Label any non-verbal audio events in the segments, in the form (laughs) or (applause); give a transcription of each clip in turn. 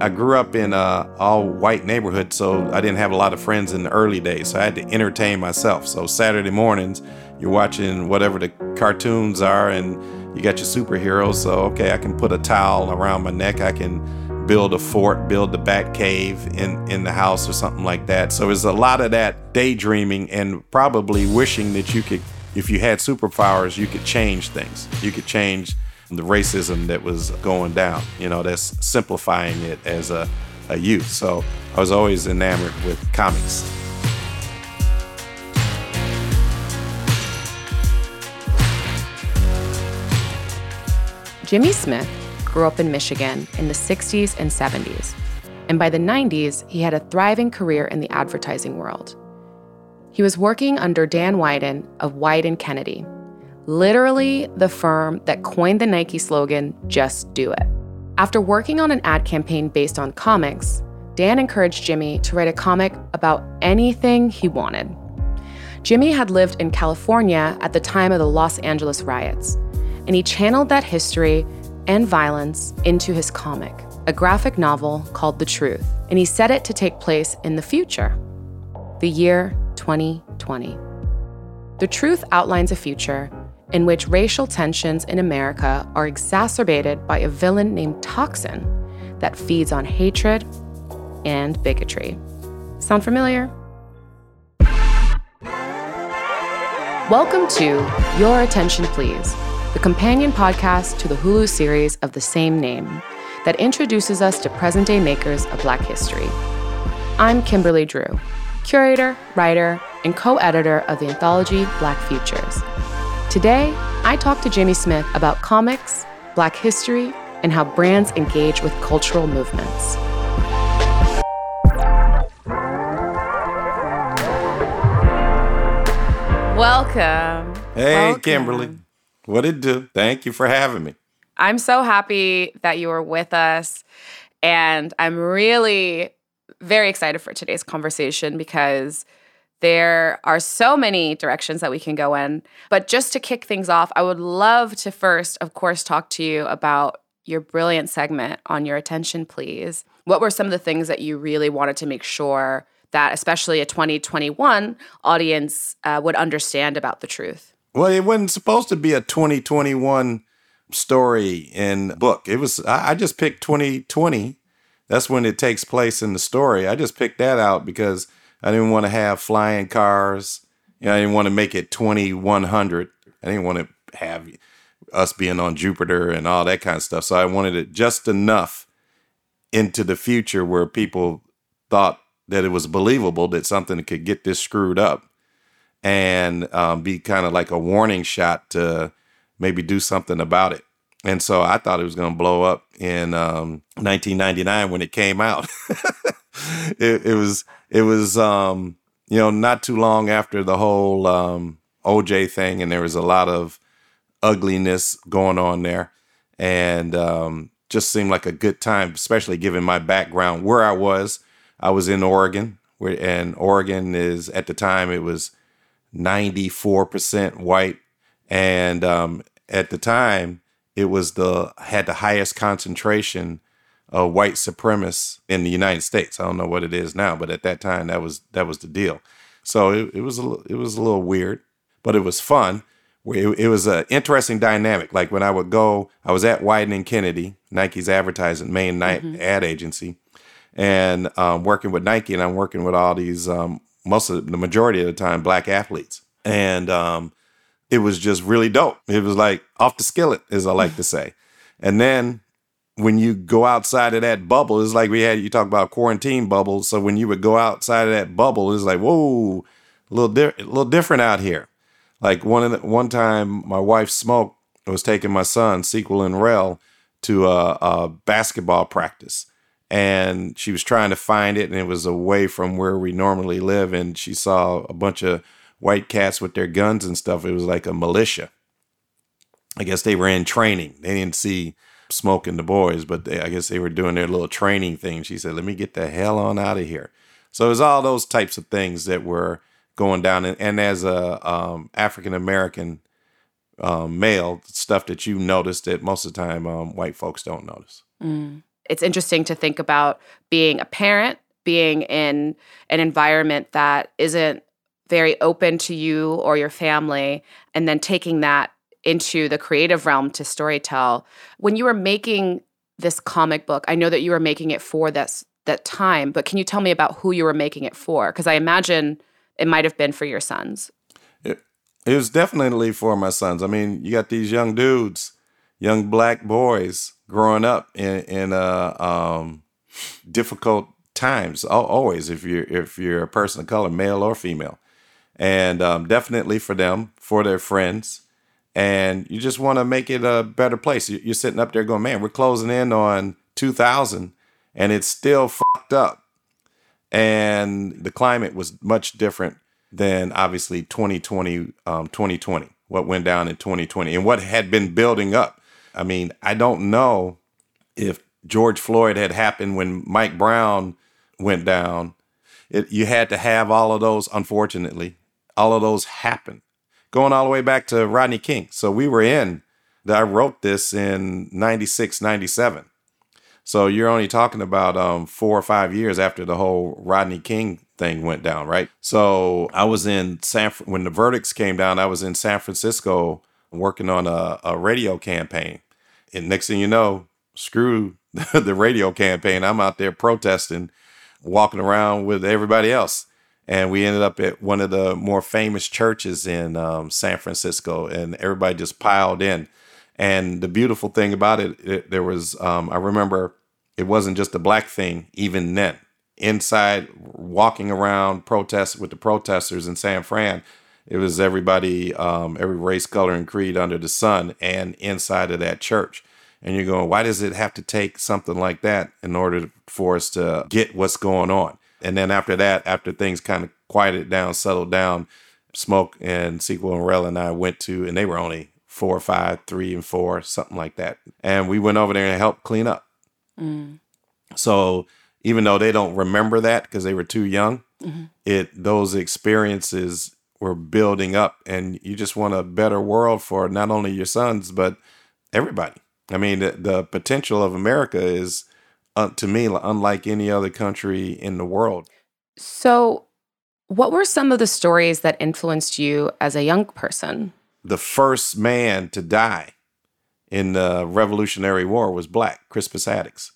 I grew up in a all white neighborhood, so I didn't have a lot of friends in the early days. So I had to entertain myself. So Saturday mornings, you're watching whatever the cartoons are, and you got your superheroes. So okay, I can put a towel around my neck. I can build a fort, build the bat cave in, in the house or something like that. So there's a lot of that daydreaming and probably wishing that you could, if you had superpowers, you could change things. You could change the racism that was going down. You know, that's simplifying it as a, a youth. So I was always enamored with comics. Jimmy Smith grew up in Michigan in the 60s and 70s. And by the 90s, he had a thriving career in the advertising world. He was working under Dan Wieden of Wieden Kennedy, literally the firm that coined the Nike slogan, just do it. After working on an ad campaign based on comics, Dan encouraged Jimmy to write a comic about anything he wanted. Jimmy had lived in California at the time of the Los Angeles riots, and he channeled that history and violence into his comic, a graphic novel called The Truth, and he set it to take place in the future, the year 2020. The Truth outlines a future in which racial tensions in America are exacerbated by a villain named Toxin that feeds on hatred and bigotry. Sound familiar? Welcome to Your Attention Please the companion podcast to the Hulu series of the same name that introduces us to present day makers of Black history. I'm Kimberly Drew, curator, writer, and co editor of the anthology Black Futures. Today, I talk to Jimmy Smith about comics, Black history, and how brands engage with cultural movements. Welcome. Hey, Welcome. Kimberly. What it do? Thank you for having me. I'm so happy that you were with us. And I'm really very excited for today's conversation because there are so many directions that we can go in. But just to kick things off, I would love to first, of course, talk to you about your brilliant segment on your attention, please. What were some of the things that you really wanted to make sure that, especially a 2021 audience, uh, would understand about the truth? Well, it wasn't supposed to be a 2021 story and book. It was I, I just picked 2020. That's when it takes place in the story. I just picked that out because I didn't want to have flying cars. You know, I didn't want to make it 2100. I didn't want to have us being on Jupiter and all that kind of stuff. So I wanted it just enough into the future where people thought that it was believable that something could get this screwed up and um, be kind of like a warning shot to maybe do something about it. And so I thought it was going to blow up in um, 1999 when it came out. (laughs) it, it, was it was um, you know not too long after the whole um, OJ thing, and there was a lot of ugliness going on there, and um, just seemed like a good time, especially given my background where I was. I was in Oregon, where and Oregon is at the time it was 94% white. And um, at the time, it was the had the highest concentration of white supremacist in the United States. I don't know what it is now, but at that time, that was that was the deal. So it, it was a, it was a little weird, but it was fun. It, it was an interesting dynamic. Like when I would go, I was at Wieden and Kennedy, Nike's advertising main night mm-hmm. ad agency, and um, working with Nike, and I'm working with all these um, most of the majority of the time black athletes. And um, it was just really dope. It was like off the skillet, as I like to say. And then when you go outside of that bubble, it's like we had you talk about quarantine bubbles. So when you would go outside of that bubble, it's like whoa, a little di- a little different out here. Like one the, one time, my wife Smoke was taking my son Sequel and Rel to a, a basketball practice, and she was trying to find it and it was away from where we normally live. And she saw a bunch of white cats with their guns and stuff. It was like a militia. I guess they were in training. They didn't see smoking the boys but they, i guess they were doing their little training thing. She said let me get the hell on out of here. So it was all those types of things that were going down. And, and as a um, african american um, male stuff that you notice that most of the time um, white folks don't notice. Mm. It's interesting to think about being a parent, being in an environment that isn't very open to you or your family, and then taking that into the creative realm to storytell. When you were making this comic book, I know that you were making it for this that time, but can you tell me about who you were making it for? Because I imagine it might have been for your sons. It, it was definitely for my sons. I mean, you got these young dudes, young black boys growing up in in uh, um, difficult times. Always, if you're if you're a person of color, male or female, and um, definitely for them, for their friends, and you just want to make it a better place. You're sitting up there going, man, we're closing in on 2000 and it's still fucked up. And the climate was much different than obviously 2020, um, 2020, what went down in 2020 and what had been building up. I mean, I don't know if George Floyd had happened when Mike Brown went down. It, you had to have all of those, unfortunately, all of those happen going all the way back to Rodney King. So we were in, that I wrote this in 96, 97. So you're only talking about um, four or five years after the whole Rodney King thing went down, right? So I was in San, when the verdicts came down, I was in San Francisco working on a, a radio campaign. And next thing you know, screw (laughs) the radio campaign. I'm out there protesting, walking around with everybody else and we ended up at one of the more famous churches in um, San Francisco, and everybody just piled in. And the beautiful thing about it, it there was um, I remember it wasn't just a black thing even then. Inside, walking around protest with the protesters in San Fran, it was everybody, um, every race, color, and creed under the sun, and inside of that church. And you're going, why does it have to take something like that in order for us to get what's going on? And then after that, after things kind of quieted down, settled down, Smoke and Sequel and Rel and I went to, and they were only four or five, three and four, something like that. And we went over there and helped clean up. Mm. So even though they don't remember that because they were too young, mm-hmm. it those experiences were building up, and you just want a better world for not only your sons but everybody. I mean, the, the potential of America is uh, to me unlike any other country in the world. So, what were some of the stories that influenced you as a young person? The first man to die in the Revolutionary War was black, Crispus Attucks.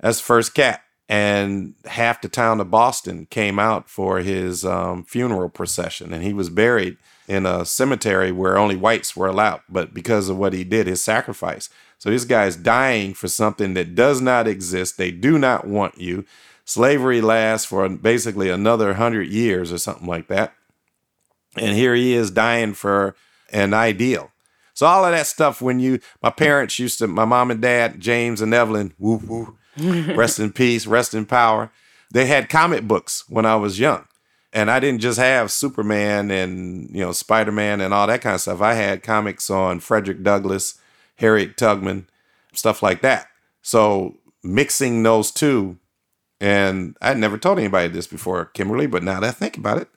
That's the first cat. And half the town of Boston came out for his um, funeral procession, and he was buried in a cemetery where only whites were allowed. But because of what he did, his sacrifice, so this guy is dying for something that does not exist. They do not want you. Slavery lasts for basically another hundred years or something like that. And here he is dying for an ideal. So all of that stuff when you my parents used to my mom and dad, James and Evelyn, woo woo, (laughs) rest in peace, rest in power. They had comic books when I was young. And I didn't just have Superman and, you know, Spider-Man and all that kind of stuff. I had comics on Frederick Douglass, Harriet Tubman, stuff like that. So mixing those two, and I'd never told anybody this before, Kimberly, but now that I think about it,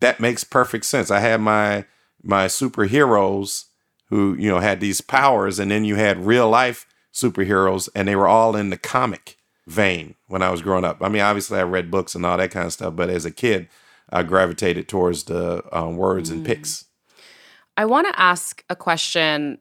that makes perfect sense. I had my my superheroes who you know had these powers, and then you had real life superheroes, and they were all in the comic vein when I was growing up. I mean, obviously I read books and all that kind of stuff, but as a kid, I gravitated towards the um, words mm. and pics. I want to ask a question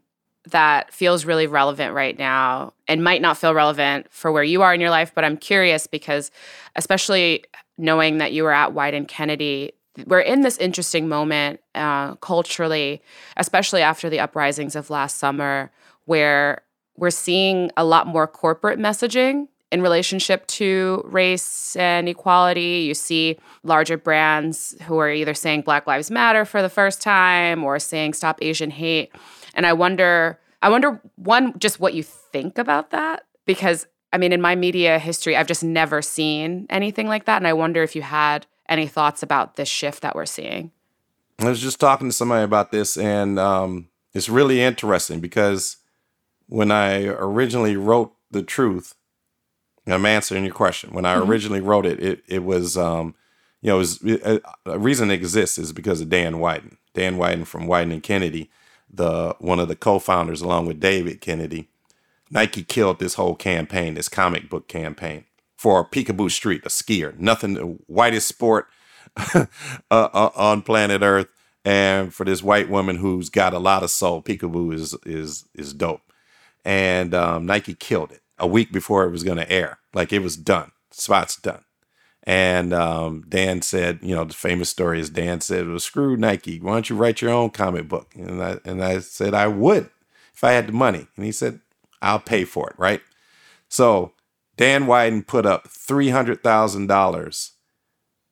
that feels really relevant right now and might not feel relevant for where you are in your life, but I'm curious because, especially knowing that you were at Wieden+Kennedy, we're in this interesting moment uh, culturally, especially after the uprisings of last summer, where we're seeing a lot more corporate messaging in relationship to race and equality. You see larger brands who are either saying Black Lives Matter for the first time or saying Stop Asian Hate. And I wonder, I wonder one, just what you think about that. Because I mean, in my media history, I've just never seen anything like that. And I wonder if you had any thoughts about this shift that we're seeing. I was just talking to somebody about this, and um, it's really interesting because when I originally wrote The Truth, I'm answering your question. When I mm-hmm. originally wrote it, it, it was, um, you know, it was, a, a reason it exists is because of Dan Wieden. Dan Wieden from Wieden and Kennedy the one of the co-founders along with David Kennedy Nike killed this whole campaign, this comic book campaign for Picabo Street, a skier, nothing, the whitest sport (laughs) uh, uh, on planet Earth. And for this white woman who's got a lot of soul, Picabo is is is dope. And um, Nike killed it a week before it was going to air. Like it was done. Spot's done. And um, Dan said, you know, the famous story is Dan said, "Well, screw Nike. Why don't you write your own comic book?" And I and I said I would if I had the money. And he said, "I'll pay for it." Right. So Dan Wieden put up three hundred thousand dollars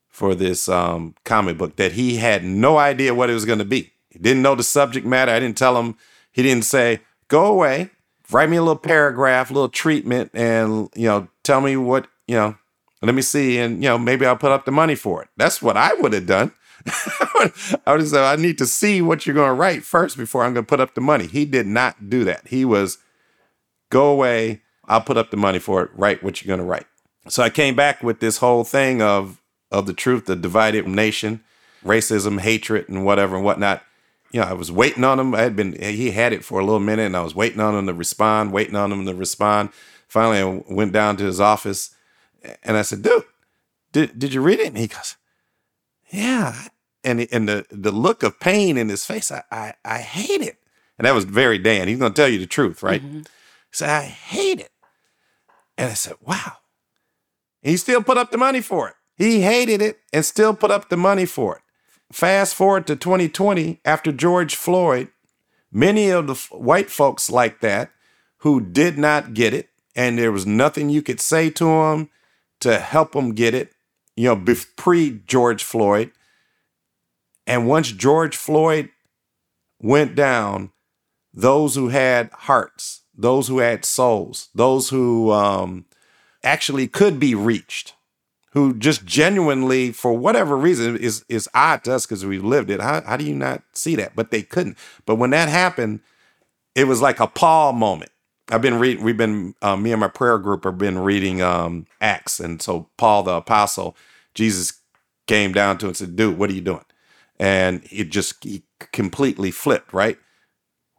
for this um, comic book that he had no idea what it was going to be. He didn't know the subject matter. I didn't tell him. He didn't say, "Go away, write me a little paragraph, a little treatment, and you know, tell me what you know." Let me see, and you know, maybe I'll put up the money for it. That's what I would have done. (laughs) I would have said, I need to see what you're going to write first before I'm going to put up the money. He did not do that. He was, go away. I'll put up the money for it. Write what you're going to write. So I came back with this whole thing of of the truth, the divided nation, racism, hatred, and whatever and whatnot. You know, I was waiting on him. I had been he had it for a little minute, and I was waiting on him to respond, waiting on him to respond. Finally, I went down to his office and I said, dude, did, did you read it? And he goes, yeah. And, and the, the look of pain in his face, I, I, I hate it. And that was very Dan. He's going to tell you the truth, right? Mm-hmm. He said, I hate it. And I said, wow. And he still put up the money for it. He hated it and still put up the money for it. Fast forward to 2020, after George Floyd, many of the white folks like that who did not get it, and there was nothing you could say to them to help them get it, you know, pre George Floyd. And once George Floyd went down, those who had hearts, those who had souls, those who um, actually could be reached, who just genuinely, for whatever reason, is is odd to us because we lived it. How, how do you not see that? But they couldn't. But when that happened, it was like a Paul moment. I've been reading. We've been uh, me and my prayer group have been reading um, Acts, and so Paul the apostle, Jesus came down to him and said, "Dude, what are you doing?" And it just he completely flipped. Right?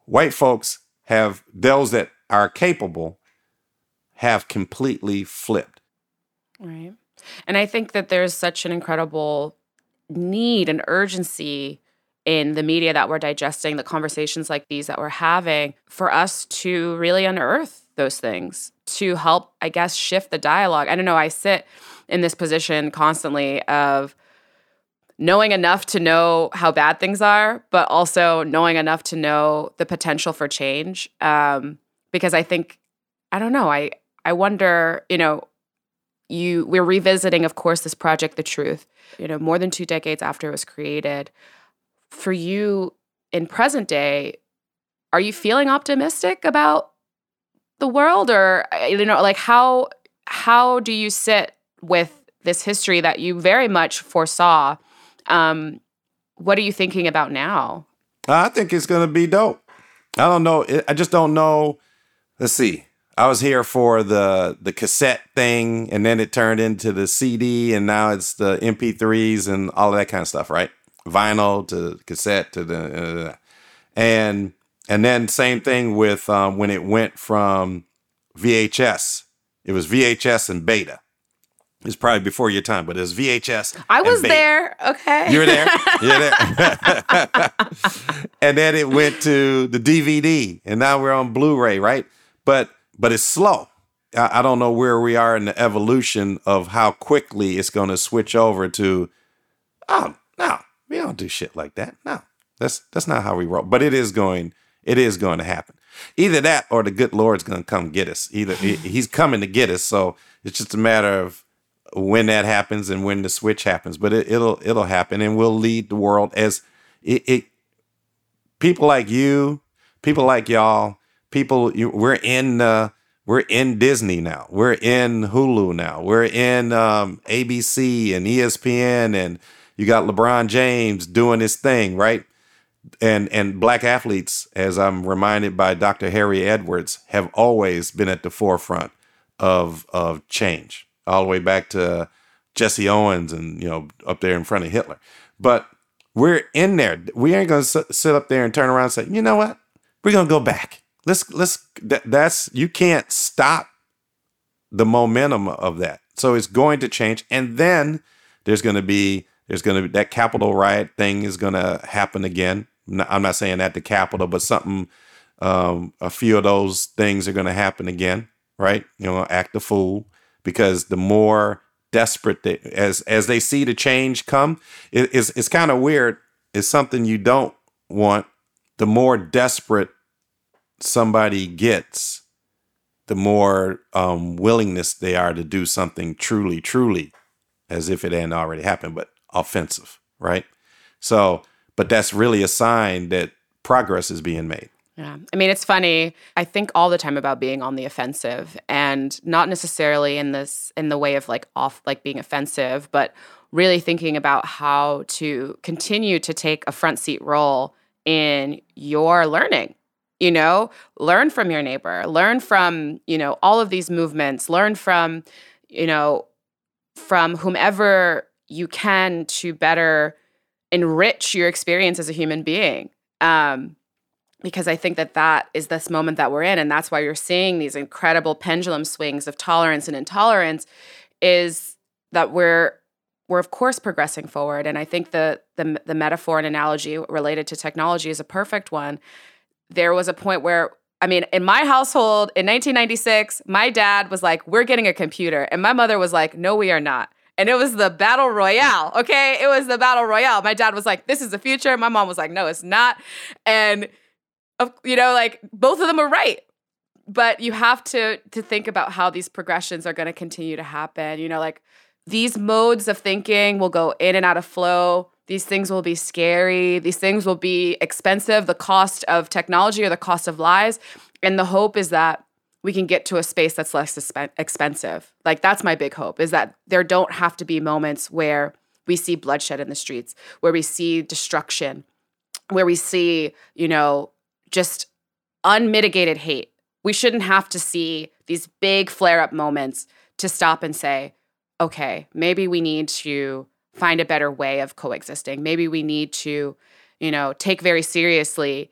White folks have those that are capable have completely flipped. Right, and I think that there's such an incredible need and urgency in the media that we're digesting, the conversations like these that we're having, for us to really unearth those things, to help, I guess, shift the dialogue. I don't know, I sit in this position constantly of knowing enough to know how bad things are, but also knowing enough to know the potential for change. Um, because I think, I don't know, I I wonder, you know, you we're revisiting, of course, this project, The Truth, you know, more than two decades after it was created for you in present day, are you feeling optimistic about the world? Or uh, you know like how how do you sit with this history that you very much foresaw? Um what are you thinking about now? I think it's going to be dope. I don't know i just don't know. Let's see. I was here for the the cassette thing and then it turned into the cd and now it's the mp3s and all of that kind of stuff right vinyl to cassette to the uh, and and then same thing with um, when it went from VHS. It was VHS and beta. It's probably before your time, but it was VHS. I was there. Okay. You were there. (laughs) You were there. (laughs) and then it went to the DVD, and now we're on Blu-ray, right? But but it's slow. I, I don't know where we are in the evolution of how quickly it's going to switch over to. Oh no, we don't do shit like that. No, that's that's not how we roll. But it is going. It is going to happen. Either that or the good Lord's going to come get us. Either (sighs) he's coming to get us. So it's just a matter of when that happens and when the switch happens. But it, will it'll happen, and we'll lead the world as it, it. People like you, people like y'all, people. You, we're in. Uh, we're in Disney now. We're in Hulu now. We're in um, ABC and ESPN and you got LeBron James doing his thing, right? And and black athletes, as I'm reminded by Dr. Harry Edwards, have always been at the forefront of of change, all the way back to Jesse Owens and you know up there in front of Hitler. But we're in there. We ain't gonna sit up there and turn around and say, you know what? We're gonna go back. Let's let's that, that's you can't stop the momentum of that. So it's going to change, and then there's going to be there's going to be that Capitol riot thing is going to happen again. I'm not saying at the Capitol, but something, um, a few of those things are going to happen again, right? You know, act the fool because the more desperate they, as as they see the change come, it, it's it's kind of weird. It's something you don't want. The more desperate somebody gets, the more um, willingness they are to do something truly, truly, as if it hadn't already happened, but offensive, right? So, but that's really a sign that progress is being made. Yeah. I mean, it's funny. I think all the time about being on the offensive and not necessarily in this in the way of like off like being offensive, but really thinking about how to continue to take a front seat role in your learning you know learn from your neighbor learn from you know all of these movements learn from you know from whomever you can to better enrich your experience as a human being. Um, because i think that that is this moment that we're in and that's why you're seeing these incredible pendulum swings of tolerance and intolerance is that we're we're of course progressing forward. And i think the the, the metaphor and analogy related to technology is a perfect one there was a point where I mean, in my household in 1996, my dad was like, "We're getting a computer," and my mother was like, "No, we are not." And it was the battle royale. Okay, it was the battle royale. My dad was like, "This is the future." My mom was like, "No, it's not." And you know, like both of them are right. But you have to to think about how these progressions are going to continue to happen. You know, like these modes of thinking will go in and out of flow these things will be scary. These things will be expensive, the cost of technology or the cost of lies. And the hope is that we can get to a space that's less expensive. Like that's my big hope is that there don't have to be moments where we see bloodshed in the streets, where we see destruction, where we see, you know, just unmitigated hate. We shouldn't have to see these big flare up moments to stop and say, okay, maybe we need to find a better way of coexisting. Maybe we need to, you know, take very seriously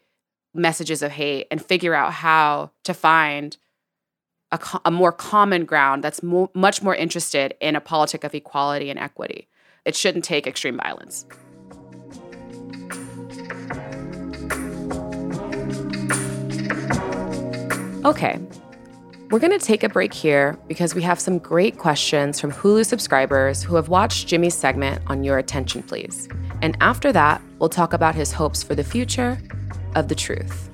messages of hate and figure out how to find a, a more common ground that's mo- much more interested in a politic of equality and equity. It shouldn't take extreme violence. Okay, we're going to take a break here because we have some great questions from Hulu subscribers who have watched Jimmy's segment on Your Attention Please. And after that, we'll talk about his hopes for the future of the truth.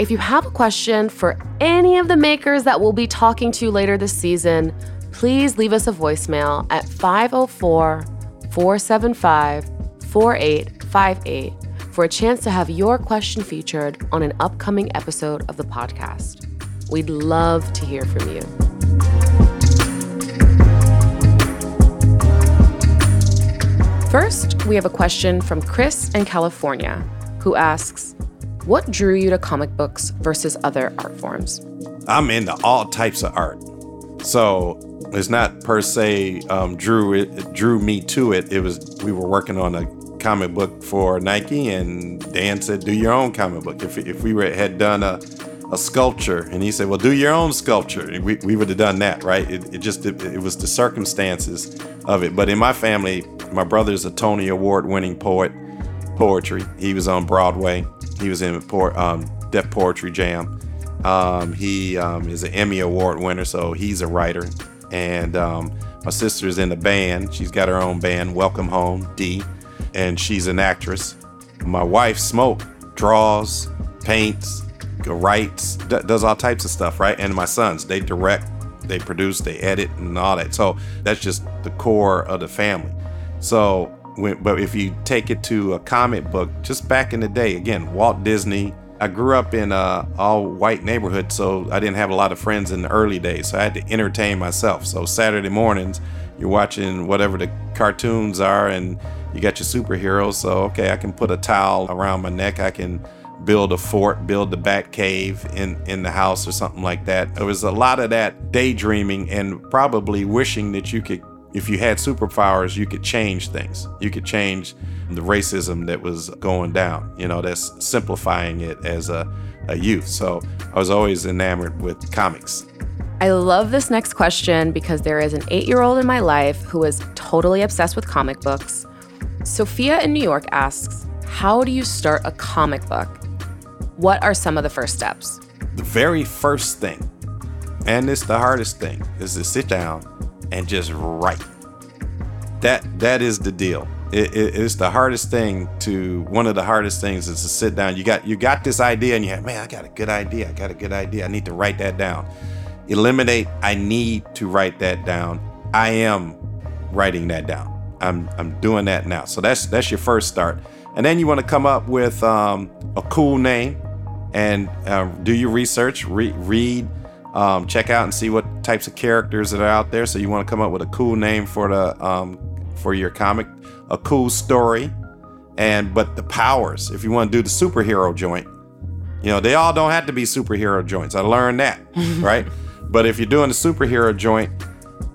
If you have a question for any of the makers that we'll be talking to later this season, please leave us a voicemail at 504 475 4858 for a chance to have your question featured on an upcoming episode of the podcast. We'd love to hear from you. First, we have a question from Chris in California who asks, What drew you to comic books versus other art forms? I'm into all types of art. So it's not per se um, drew it, it drew me to it. It was we were working on a comic book for Nike, and Dan said, "Do your own comic book." If if we were, had done a a sculpture and he said well do your own sculpture. And we, we would have done that right? It, it just it, it, was the circumstances of it. But in my family my brother's a tony award winning poet poetry. He was on broadway. He was in um, Def Poetry Jam. Um, he um, is an emmy award winner so he's a writer. And um, my sister's in the band. She's got her own band welcome home d and she's an actress. My wife smoke draws paints writes, d- does all types of stuff, right? And my sons, they direct, they produce, they edit, and all that. So that's just the core of the family. So, when, but if you take it to a comic book, just back in the day, again, Walt Disney. I grew up in a all white neighborhood, so I didn't have a lot of friends in the early days. So I had to entertain myself. So Saturday mornings, you're watching whatever the cartoons are, and you got your superheroes. So okay, I can put a towel around my neck. I can build a fort, build the bat cave in, in the house or something like that. There was a lot of that daydreaming and probably wishing that you could, if you had superpowers, you could change things. You could change the racism that was going down. You know, that's simplifying it as a a youth. So I was always enamored with comics. I love this next question because there is an eight year old in my life who is totally obsessed with comic books. Sophia in New York asks, How do you start a comic book? What are some of the first steps? The very first thing, and it's the hardest thing, is to sit down and just write. That that is the deal. It, it, it's the hardest thing to one of the hardest things is to sit down. You got you got this idea and you have, man, I got a good idea. I got a good idea. I need to write that down. Eliminate I need to write that down. I am writing that down. I'm I'm doing that now. So that's that's your first start. And then you want to come up with um, a cool name and uh, do your research, re- read, um, check out and see what types of characters that are out there. So you want to come up with a cool name for the um, for your comic, a cool story, and but the powers. If you want to do the superhero joint, you know they all don't have to be superhero joints. I learned that, (laughs) right? But if you're doing a superhero joint,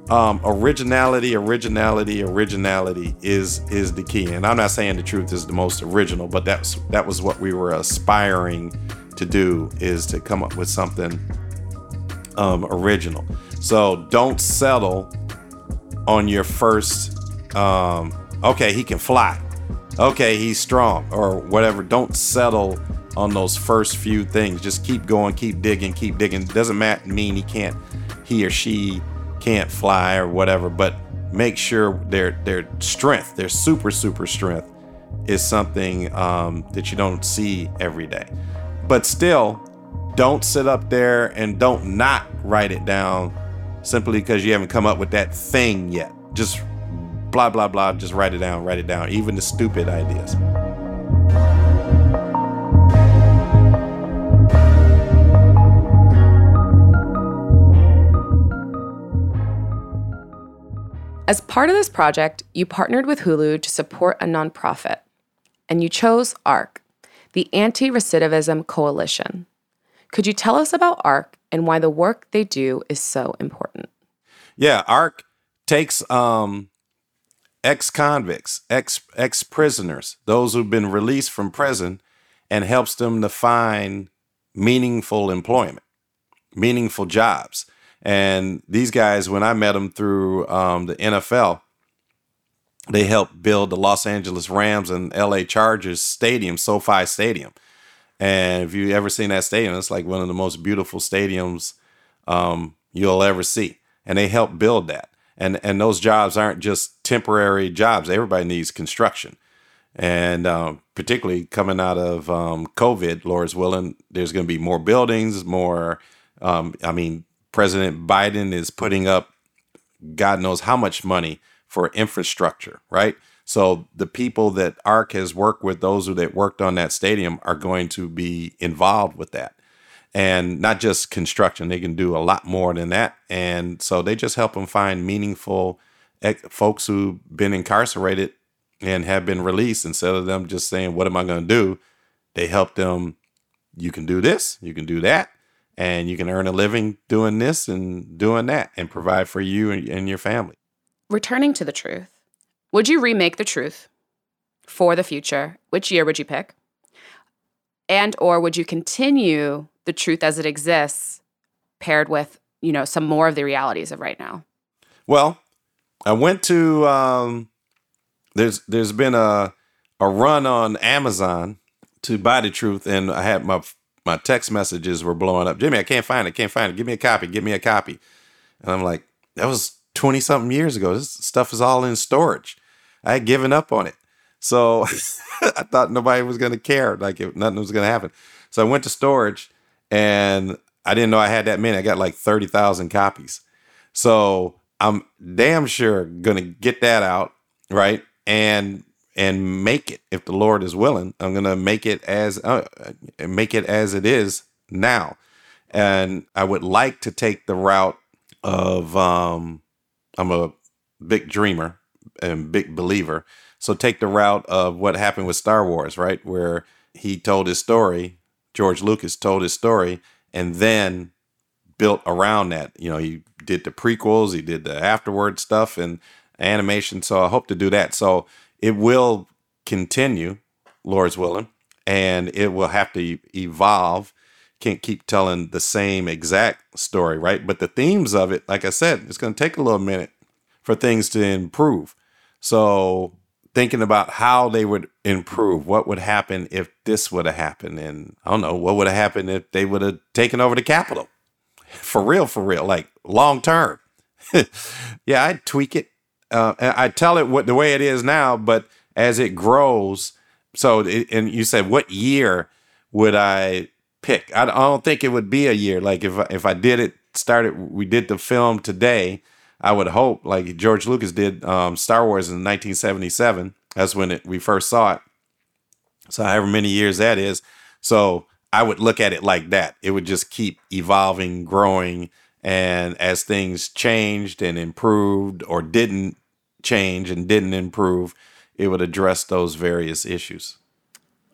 um, originality, originality, originality is is the key. And I'm not saying the truth is the most original, but that's that was what we were aspiring to do is to come up with something um, original. So don't settle on your first. Um, okay, he can fly. Okay, he's strong or whatever. Don't settle on those first few things. Just keep going, keep digging, keep digging. Doesn't mean he can't, he or she can't fly or whatever, but make sure their their strength, their super super strength, is something um, that you don't see every day. But still, don't sit up there and don't not write it down simply because you haven't come up with that thing yet. Just blah, blah, blah. Just write it down, write it down, even the stupid ideas. As part of this project, you partnered with Hulu to support a nonprofit, and you chose ARC, the Anti Recidivism Coalition. Could you tell us about ARC and why the work they do is so important? Yeah, ARC takes um, ex convicts, ex ex prisoners, those who've been released from prison, and helps them to find meaningful employment, meaningful jobs. And these guys, when I met them through um, the NFL, they helped build the Los Angeles Rams and LA Chargers stadium, SoFi Stadium. And if you ever seen that stadium, it's like one of the most beautiful stadiums um, you'll ever see. And they helped build that. And and those jobs aren't just temporary jobs. Everybody needs construction. And um, particularly coming out of um, COVID, Lord's willing, there's going to be more buildings, more. Um, I mean, President Biden is putting up God knows how much money for infrastructure, right? So the people that ARC has worked with, those who that worked on that stadium, are going to be involved with that, and not just construction. They can do a lot more than that, and so they just help them find meaningful folks who've been incarcerated and have been released. Instead of them just saying, "What am I going to do?" They help them. You can do this. You can do that. And you can earn a living doing this and doing that and provide for you and your family. Returning to the truth, would you remake The Truth for the future? Which year would you pick? And or would you continue The Truth as it exists paired with, you know, some more of the realities of right now? Well, I went to um there's there's been a a run on Amazon to buy the truth and I had my my text messages were blowing up. Jimmy, I can't find it. Can't find it. Give me a copy. Give me a copy. And I'm like, that was 20 something years ago. This stuff is all in storage. I had given up on it. So (laughs) I thought nobody was going to care, like if nothing was going to happen. So I went to storage and I didn't know I had that many. I got like 30,000 copies. So I'm damn sure going to get that out, right? And and make it if the Lord is willing. I'm going to make it as uh, make it as it is now. And I would like to take the route of um I'm a big dreamer and big believer. So take the route of what happened with Star Wars, right? Where he told his story, George Lucas told his story, and then built around that. You know, he did the prequels, he did the afterward stuff and animation. So I hope to do that. So it will continue, Lord's willing, and it will have to evolve can't keep telling the same exact story, right? But the themes of it, like I said, it's going to take a little minute for things to improve. So thinking about how they would improve, what would happen if this would have happened, and I don't know what would have happened if they would have taken over the Capitol, for real, for real, like long term. (laughs) yeah, I'd tweak it. Uh, I tell it what the way it is now, but as it grows, so it, and you said what year would I pick? I, don't think it would be a year. Like if if I did it, started we did the film today I would hope, like George Lucas did um, Star Wars in 1977. That's when it, we first saw it. So, however many years that is. So, I would look at it like that. It would just keep evolving, growing. And as things changed and improved or didn't change and didn't improve, it would address those various issues.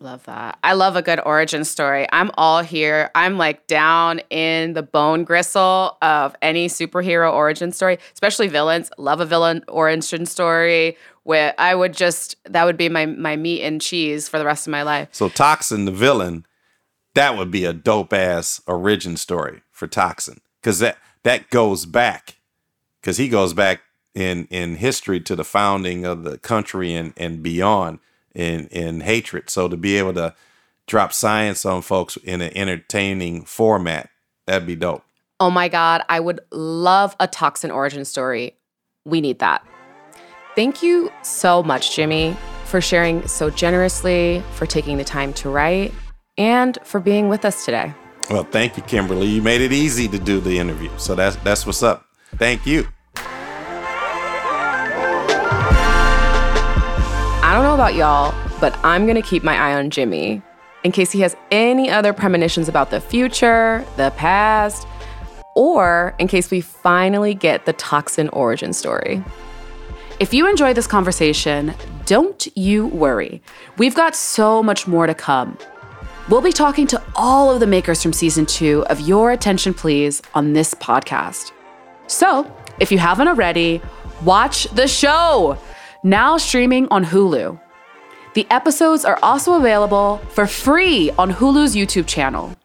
Love that. I love a good origin story. I'm all here. I'm like down in the bone gristle of any superhero origin story, especially villains. Love a villain origin story where I would just that would be my my meat and cheese for the rest of my life. So Toxin the villain, that would be a dope ass origin story for Toxin cuz that that goes back cuz he goes back in in history to the founding of the country and and beyond in in hatred. So to be able to drop science on folks in an entertaining format, that'd be dope. Oh my god, I would love a toxin origin story. We need that. Thank you so much, Jimmy, for sharing so generously, for taking the time to write, and for being with us today. Well, thank you, Kimberly. You made it easy to do the interview. So that's that's what's up. Thank you. I don't know about y'all, but I'm gonna keep my eye on Jimmy in case he has any other premonitions about the future, the past, or in case we finally get the toxin origin story. If you enjoyed this conversation, don't you worry. We've got so much more to come. We'll be talking to all of the makers from season two of Your Attention Please on this podcast. So, if you haven't already, watch the show now streaming on Hulu. The episodes are also available for free on Hulu's YouTube channel.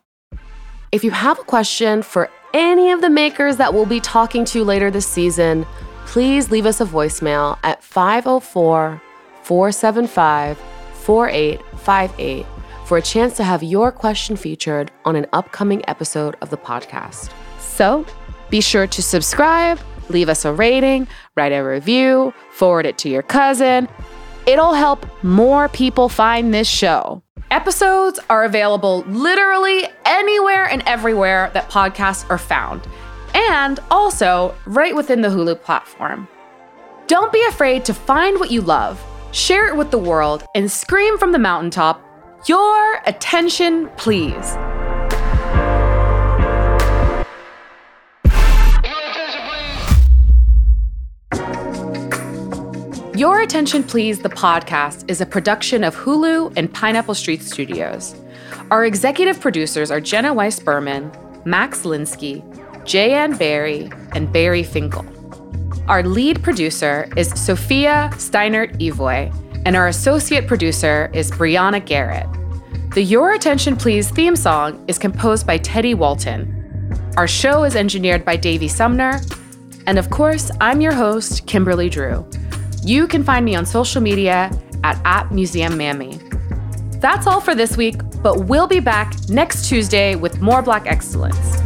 If you have a question for any of the makers that we'll be talking to later this season, please leave us a voicemail at 504 475 4858 for a chance to have your question featured on an upcoming episode of the podcast. So be sure to subscribe leave us a rating, write a review, forward it to your cousin. It'll help more people find this show. Episodes are available literally anywhere and everywhere that podcasts are found, and also right within the Hulu platform. Don't be afraid to find what you love, share it with the world, and scream from the mountaintop, Your attention, please. Your Attention Please, the podcast, is a production of Hulu and Pineapple Street Studios. Our executive producers are Jenna Weiss Berman, Max Linsky, Jayann Barry, and Barry Finkel. Our lead producer is Sophia Steinert Evoy, and our associate producer is Brianna Garrett. The Your Attention Please theme song is composed by Teddy Walton. Our show is engineered by Davey Sumner. And of course, I'm your host, Kimberly Drew. You can find me on social media at, at Museum Mammy. That's all for this week, but we'll be back next Tuesday with more Black Excellence.